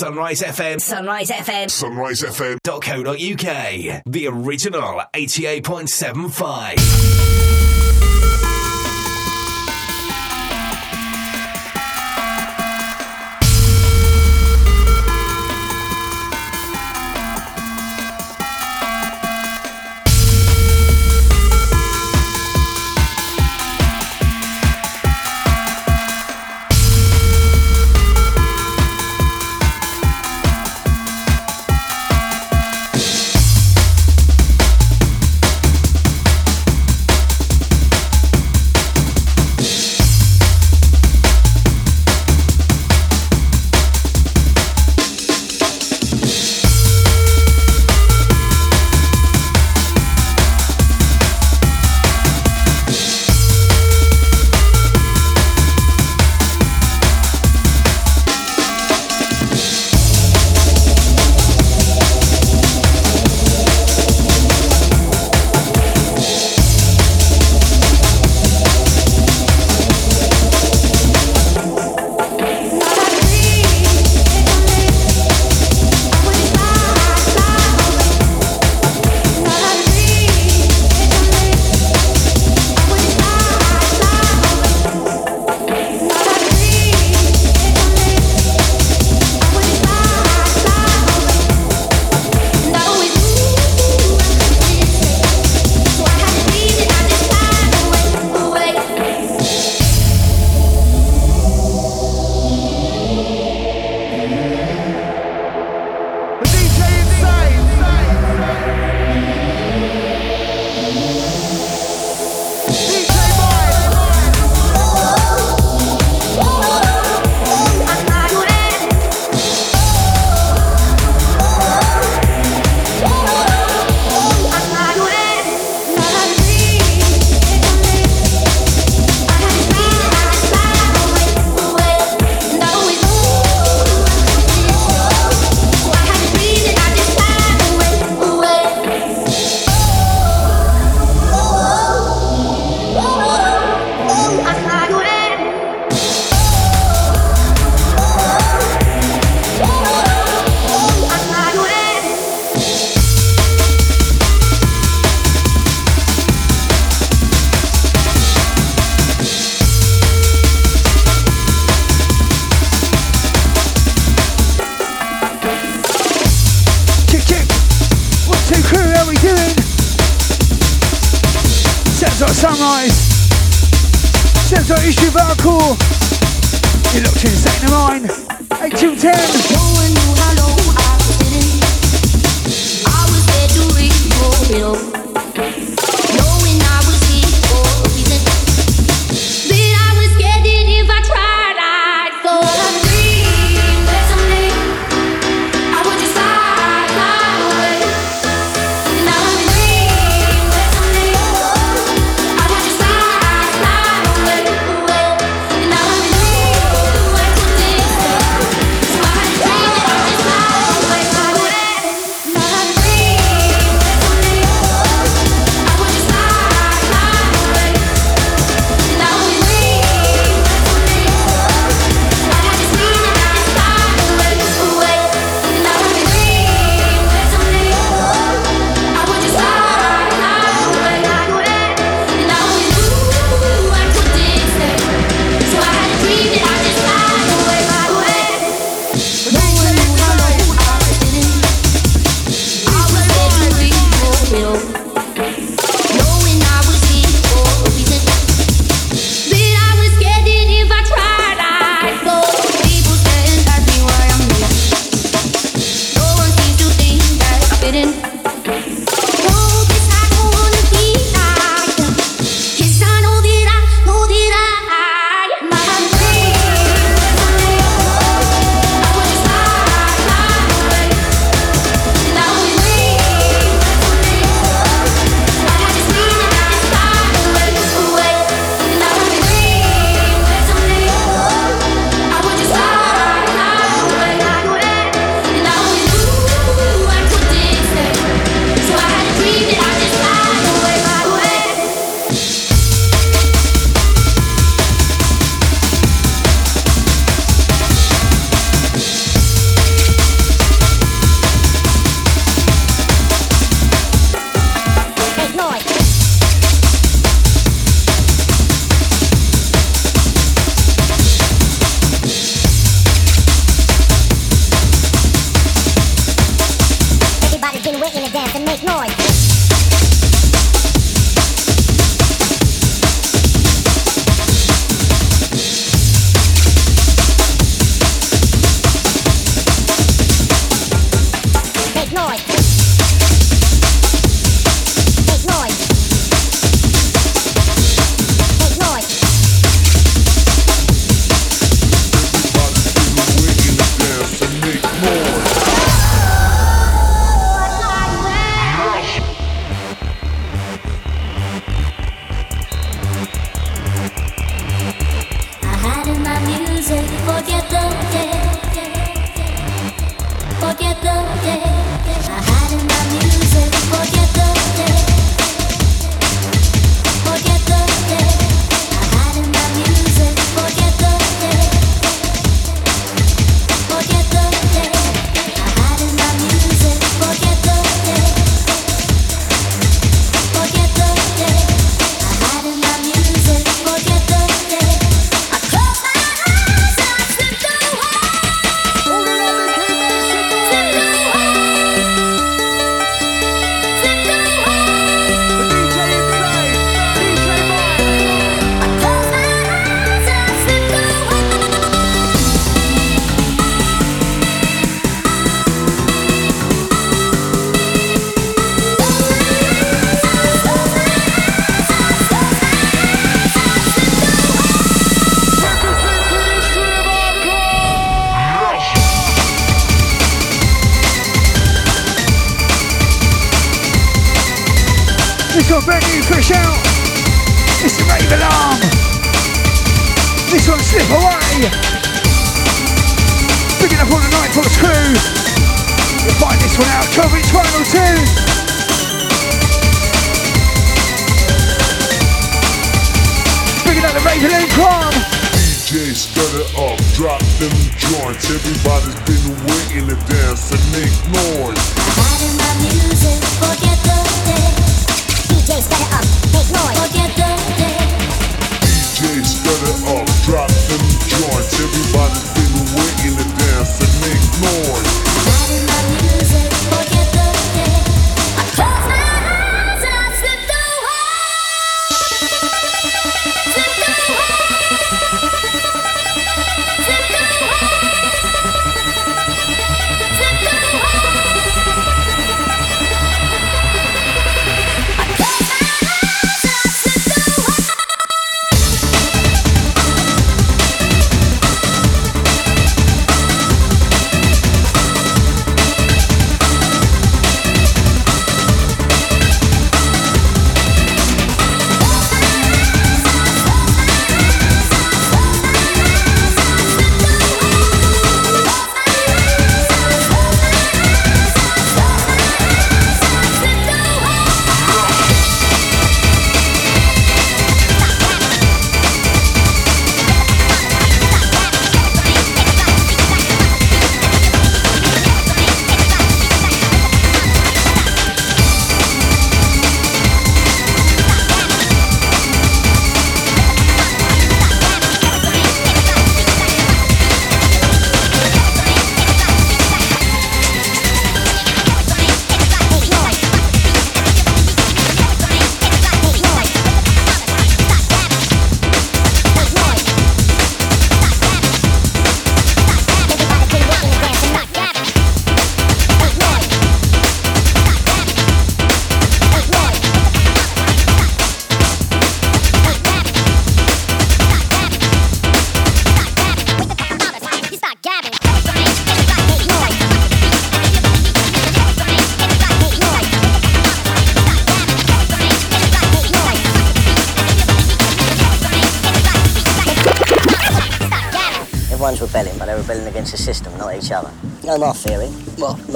Sunrise FM. Sunrise FM. Sunrise FM. .co.uk. The original 88.75.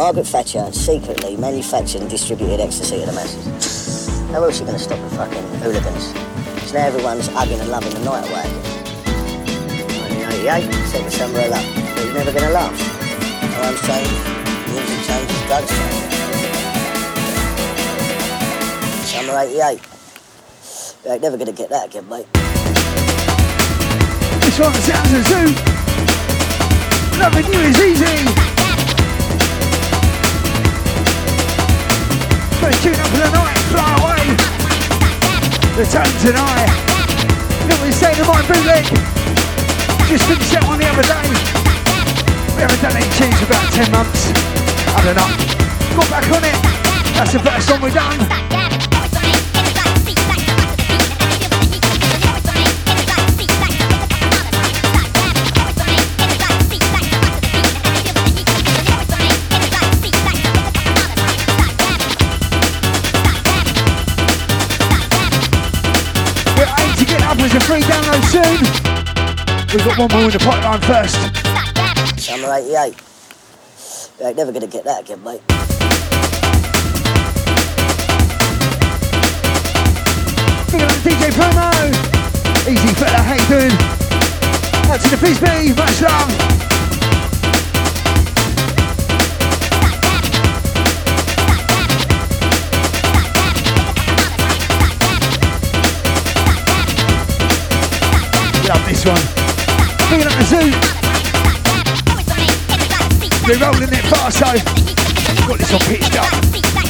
Margaret Thatcher secretly manufactured and distributed ecstasy to the masses. How else are you going to stop the fucking hooligans? So now everyone's hugging and loving the night away. 1988, eh? set the summer of love. But you're never going to laugh. Times change, music changes, drugs change. Summer 88. You ain't never going to get that again, mate. This one sounds as zoo. Loving you is easy. First tune up for the night, fly away. The tone tonight. Look what we say to my bootleg. Just finished that one the other day. We haven't done any tunes for about 10 months. I don't know. Got back on it. That's the first song we've done. A free download soon. We've got one more in the pipeline first. Summer 88. You ain't never gonna get that again, mate. Big up the DJ promo. Easy fella, how you doing? Out to the B, much love. One. Big up the zoo. We're rolling it fast, so got this all pitched up.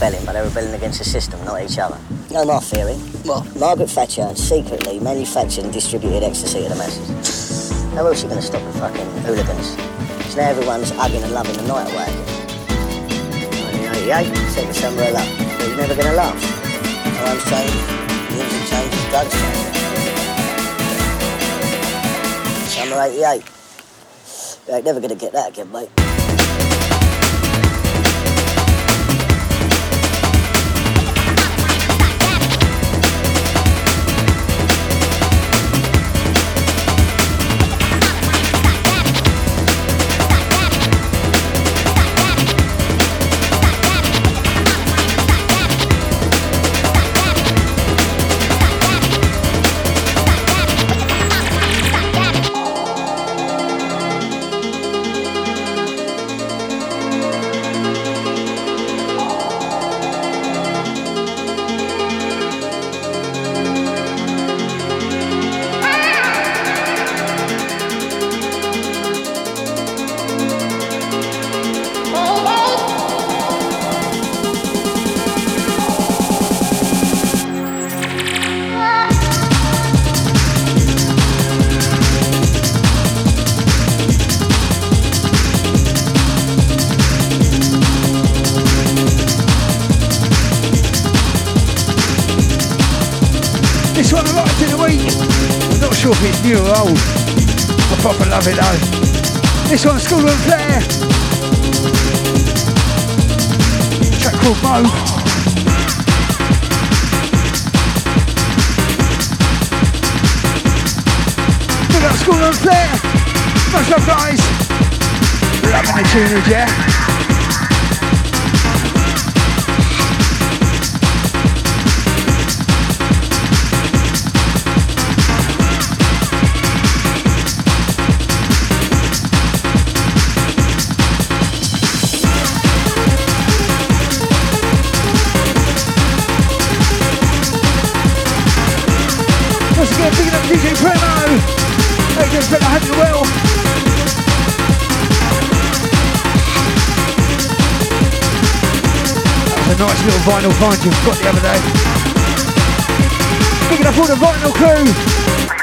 Rebelling, but they're rebelling against the system, not each other. You know my theory? What? Margaret Thatcher secretly manufactured and distributed ecstasy to the masses. How else are you going to stop the fucking hooligans? Because now everyone's hugging and loving the night away again. 1988, second summer of love. But you're never going to last. Times change, music changes, drugs change. Summer 88. You ain't never going to get that again, mate. It though. This one's Skooler and Flare. Track called Mo. Big up Skooler and Flare. Much love guys. Loving the tunage, yeah? Have you a nice little vinyl find you've got the other day. Picking up all the vinyl crew.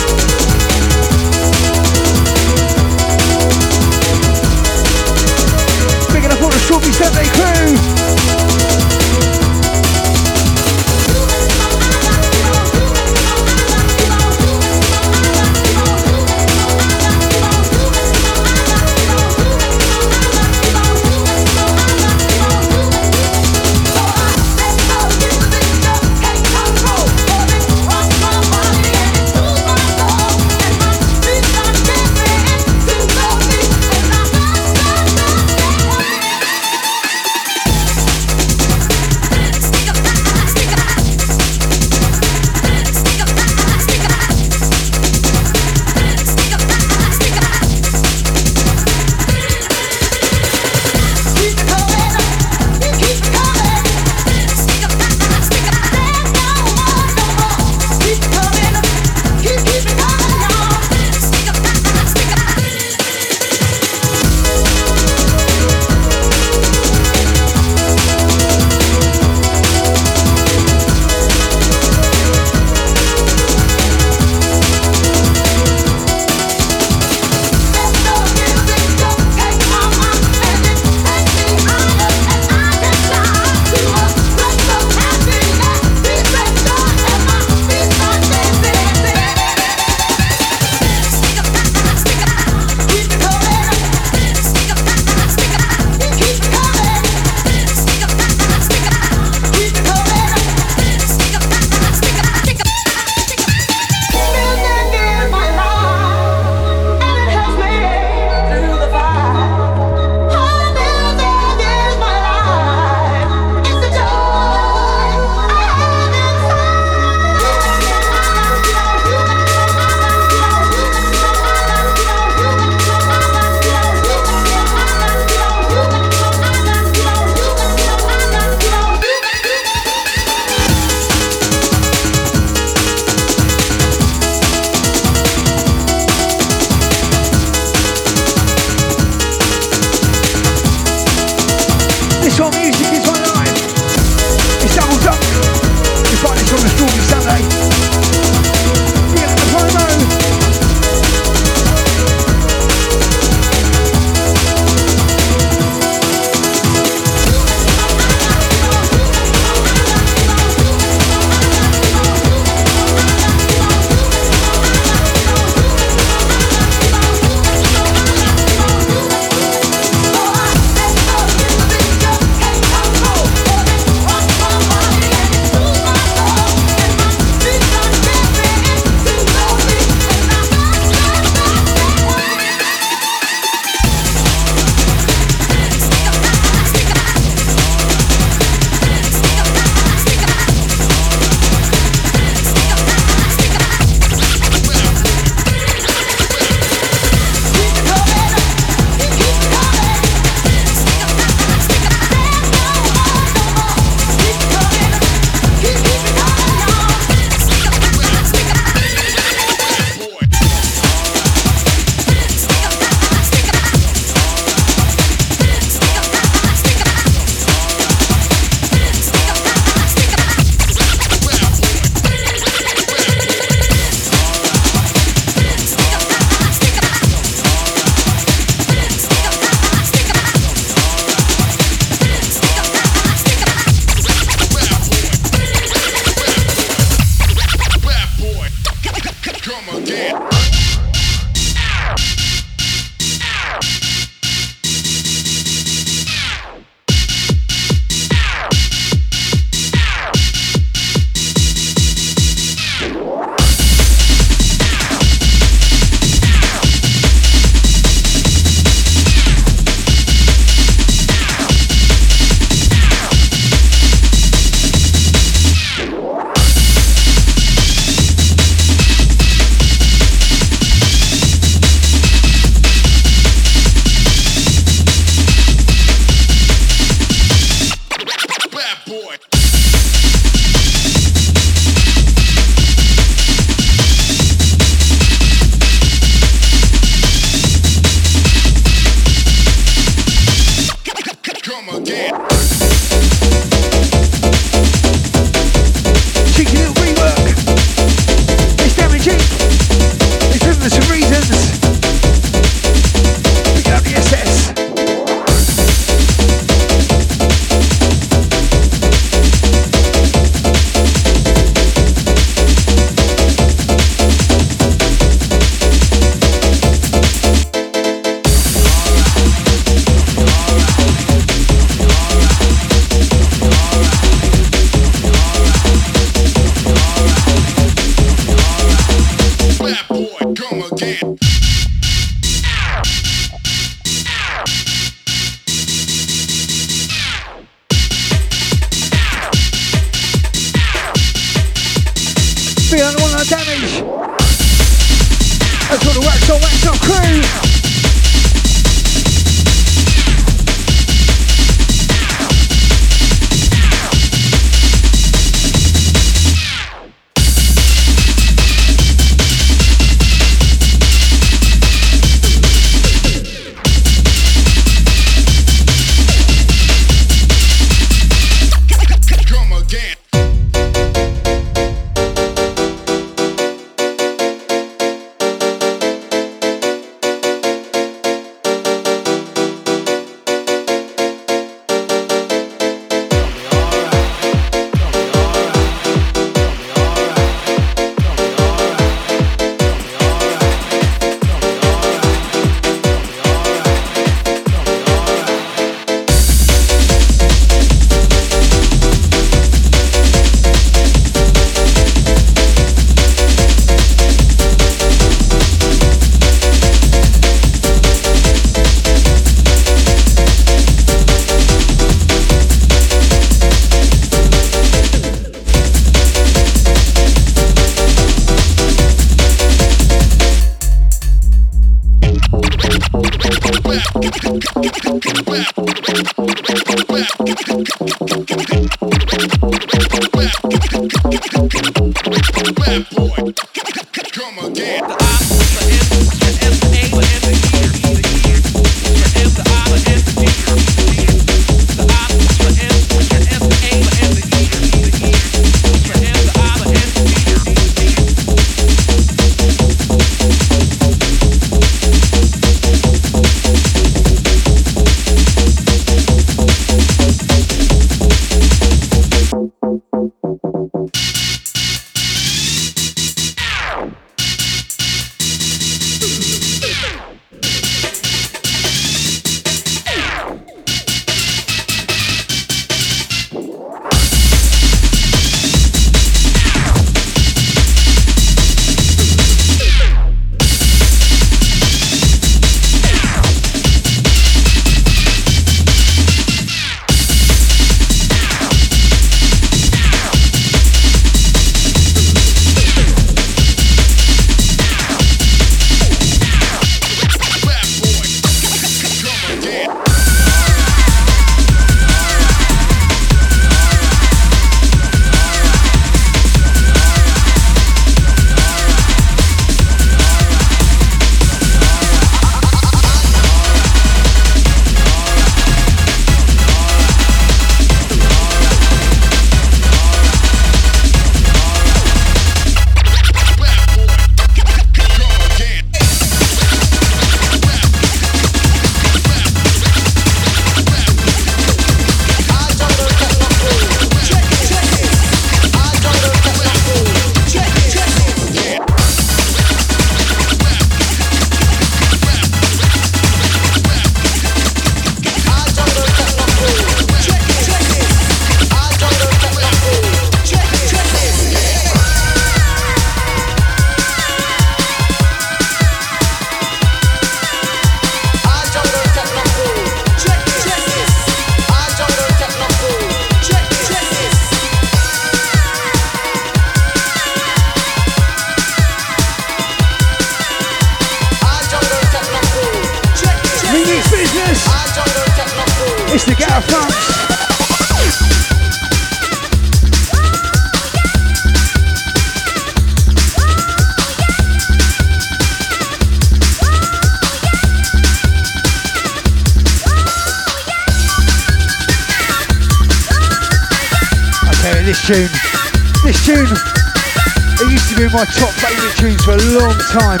My top favourite tunes for a long time.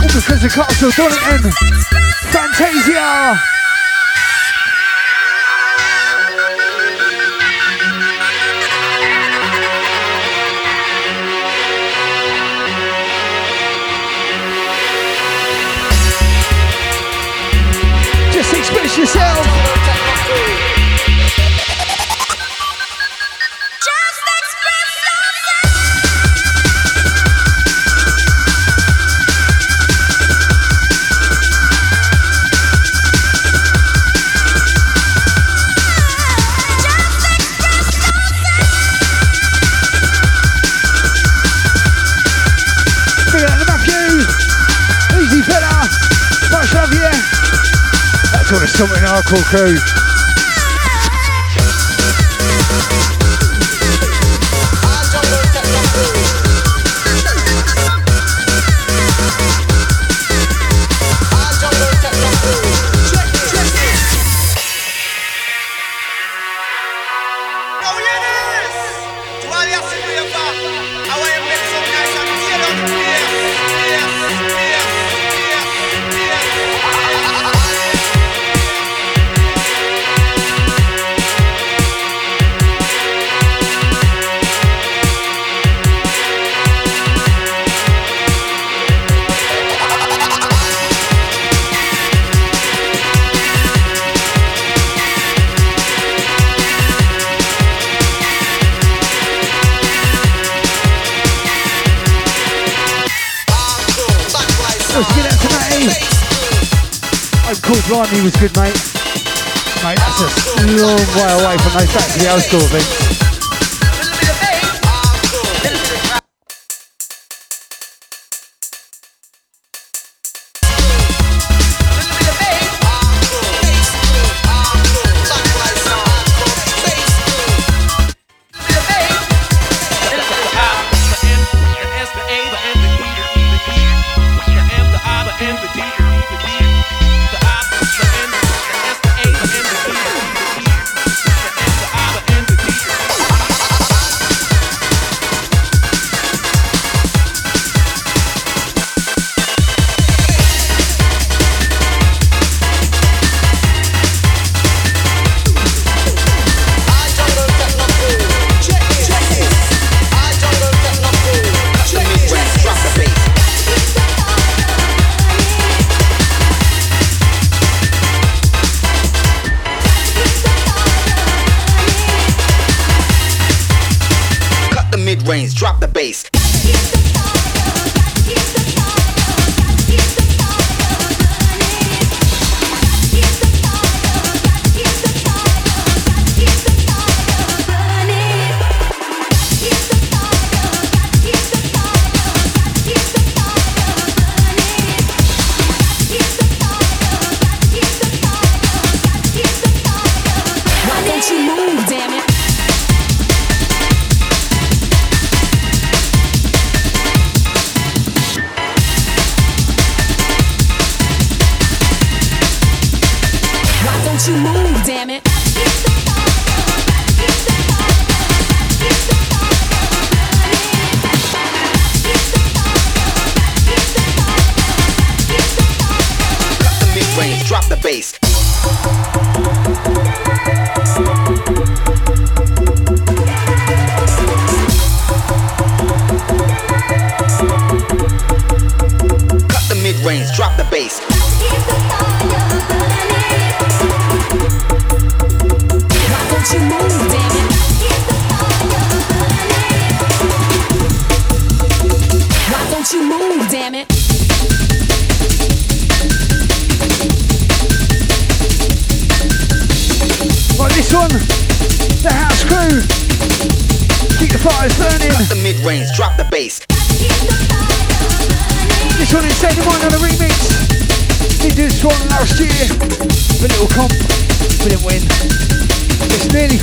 All because of Castle Donington. Fantasia! Just express yourself. To the Summit Hardcore crew. Blimey was good, mate. Mate, that's a long way away from those back to the old school things.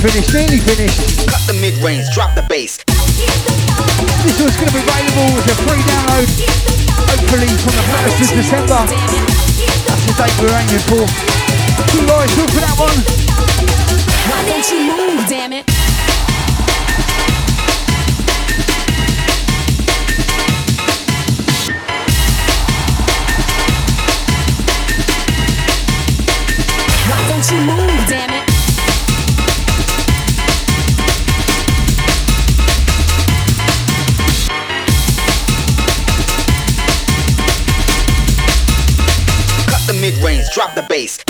finished, nearly finished. Cut the mid-range, drop the bass. This one's going to be available as a free download, hopefully from the 1st of December. That's the date we're aiming for. Two eyes, look for that one. Why don't you move, damn it? base.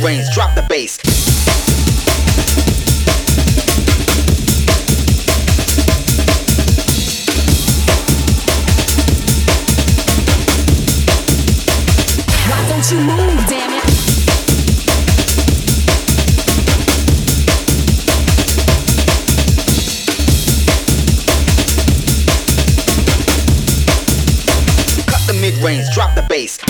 brains. Drop the bass. Why don't you move, damn it? Cut the mid range, drop the bass.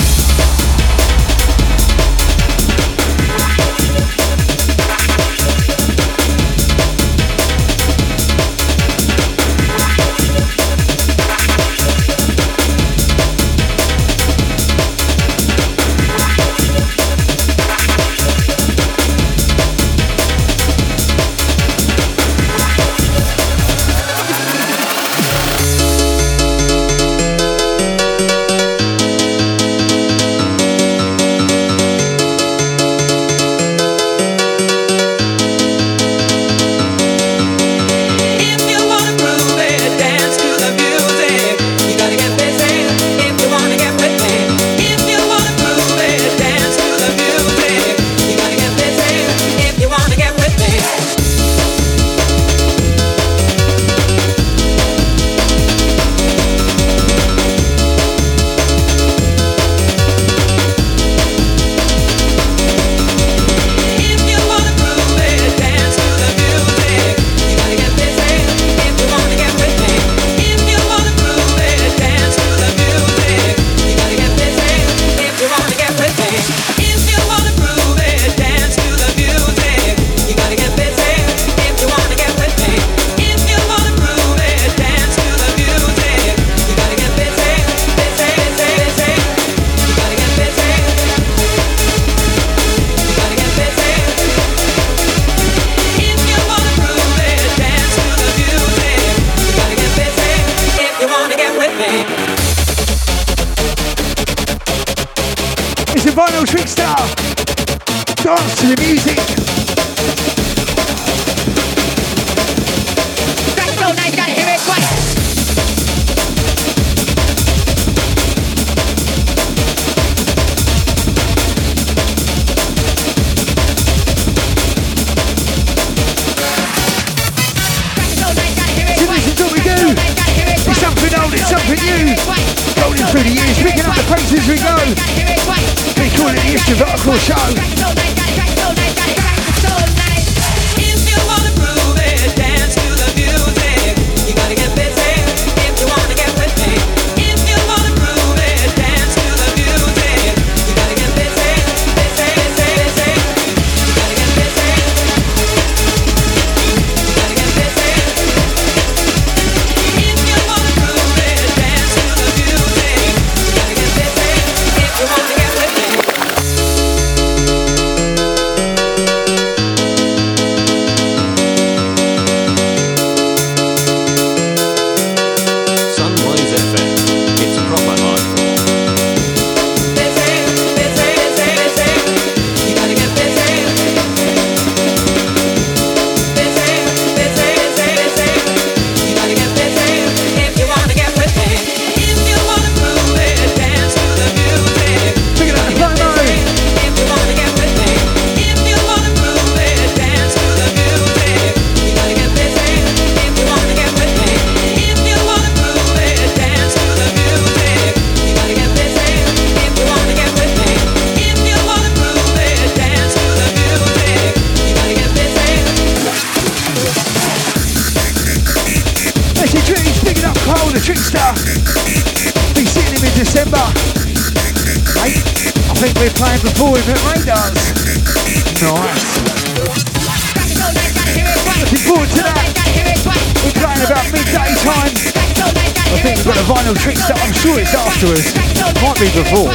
It's afterwards. Might be before. I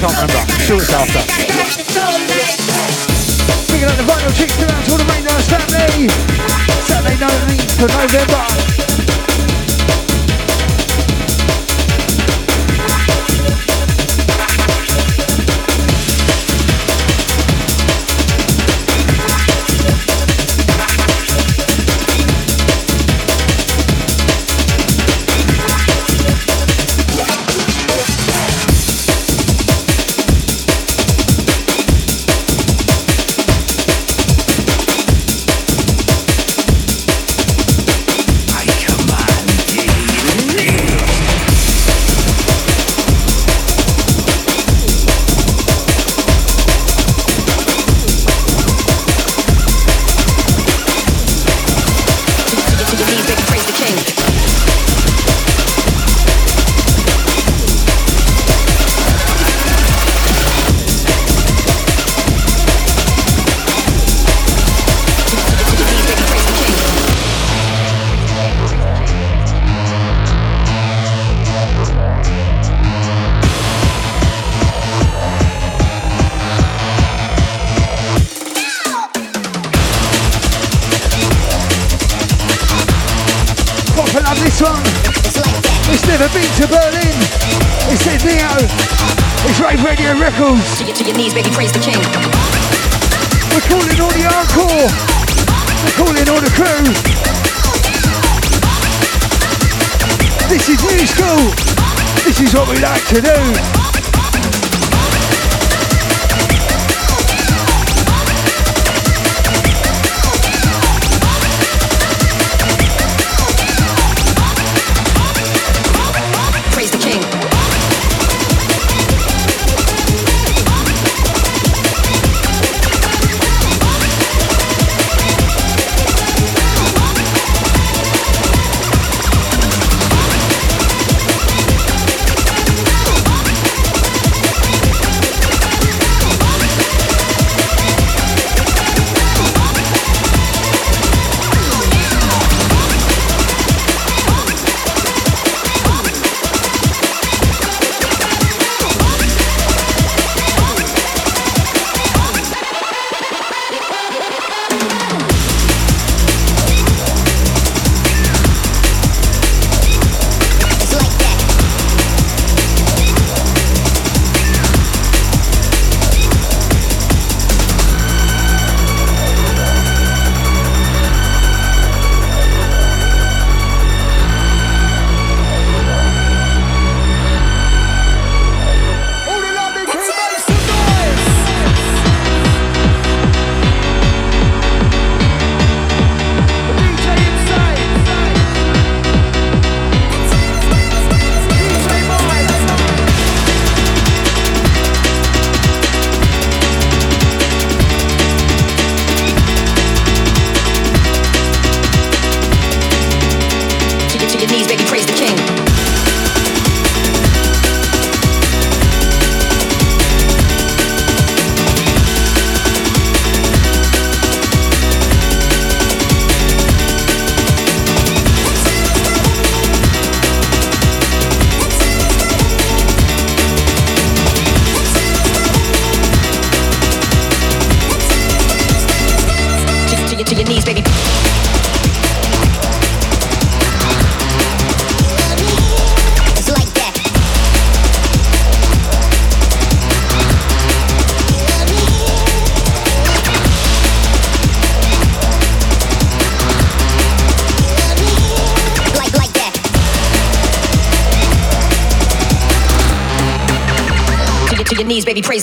can't remember. I'm sure it's after. The Vinyltrixta out to all the Radars family. Uh, Saturday 19th of November. Praise the king. We're calling all the encore. We're calling all the crew. This is new school. This is what we like to do.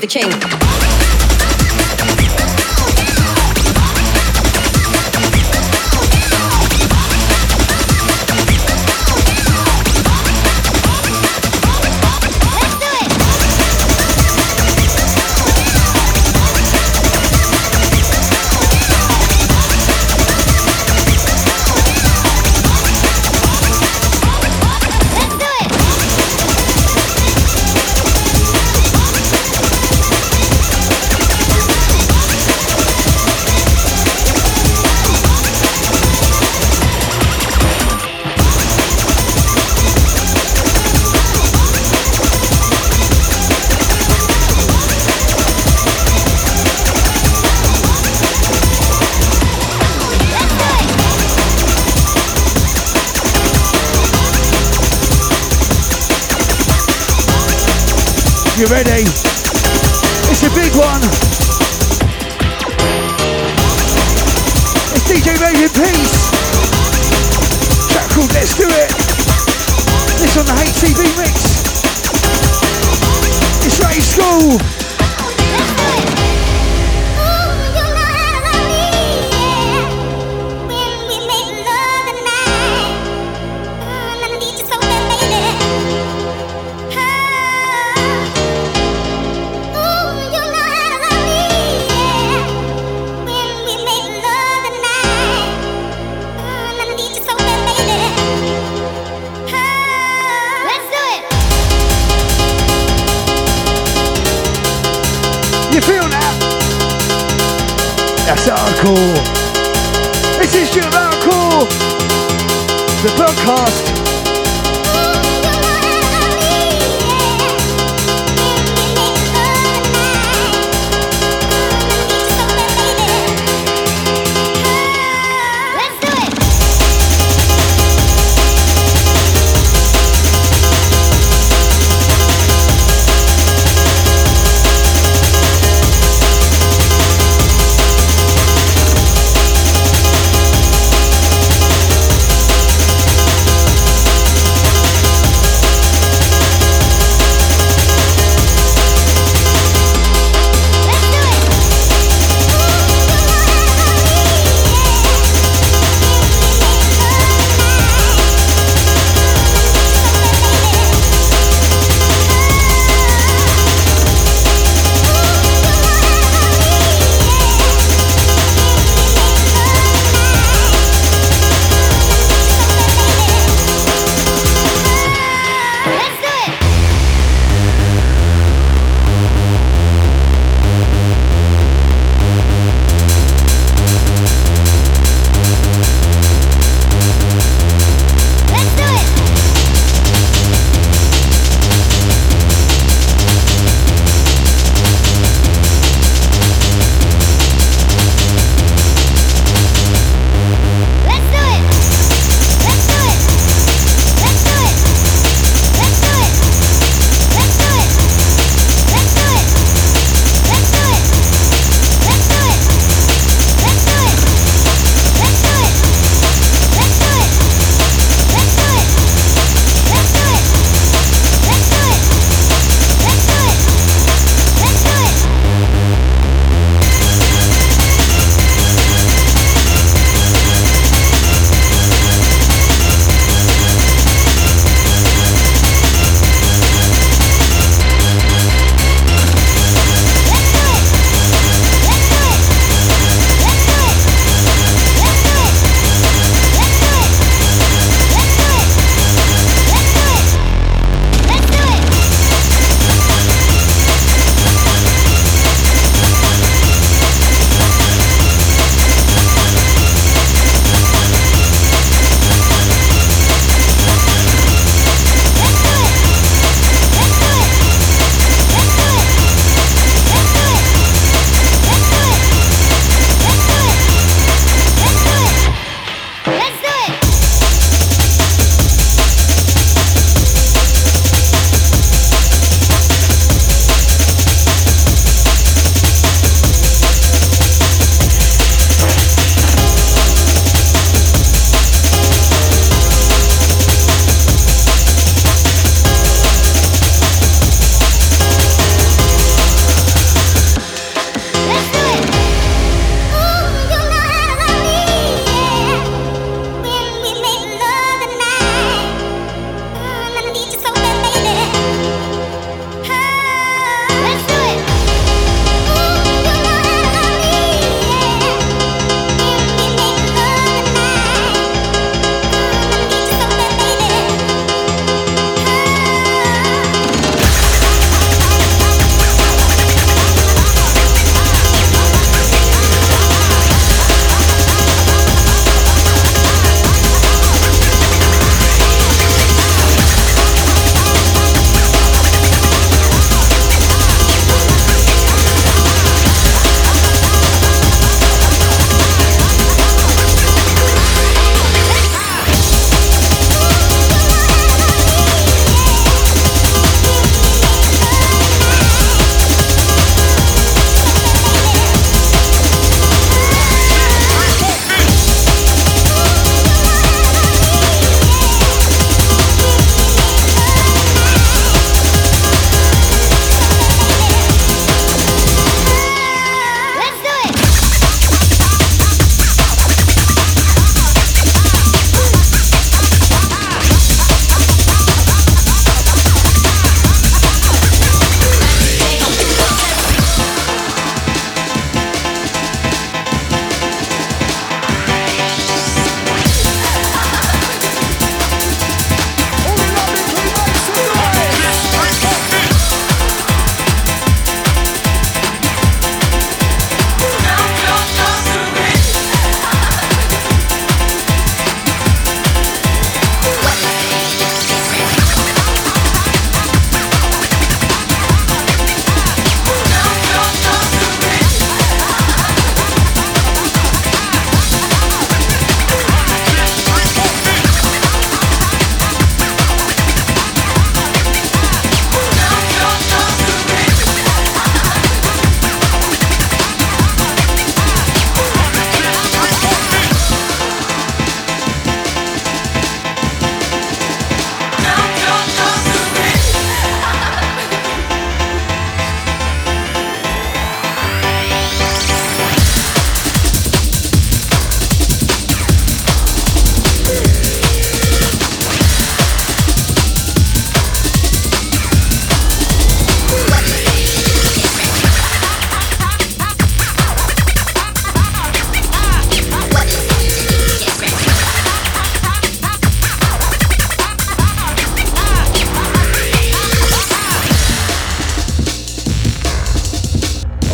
The king.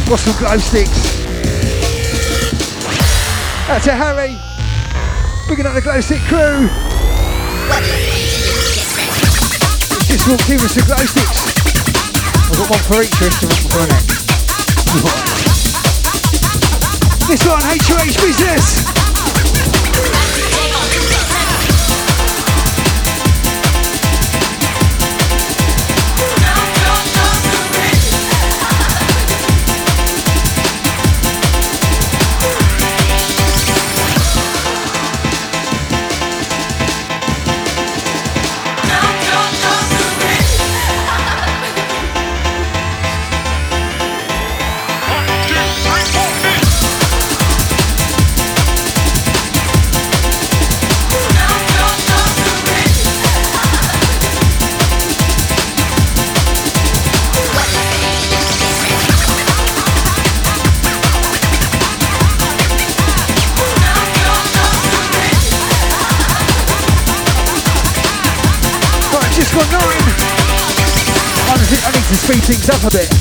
Got some glow sticks. Out to Harry. Bringing up the glow stick crew. Just walked in with some glow sticks. I've got one for each and one for. This one, HOH Business. Things up a bit.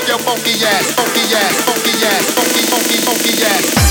with your funky ass, funky ass, funky ass, funky, funky, funky ass.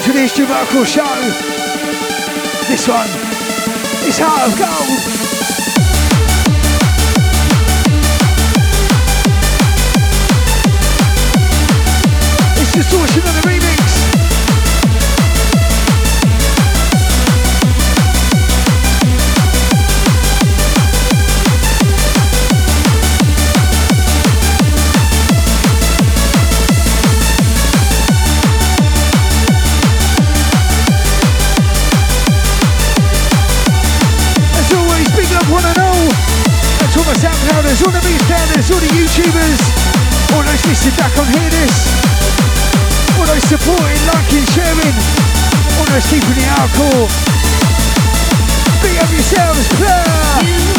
to the History Show. This one is Heart of Gold. It's distortion on the remix. the SoundClouders, all the standards, all the YouTubers, all those listening back on Hear This, all those supporting, liking, sharing, all those keeping it hardcore. Big up yourselves, play!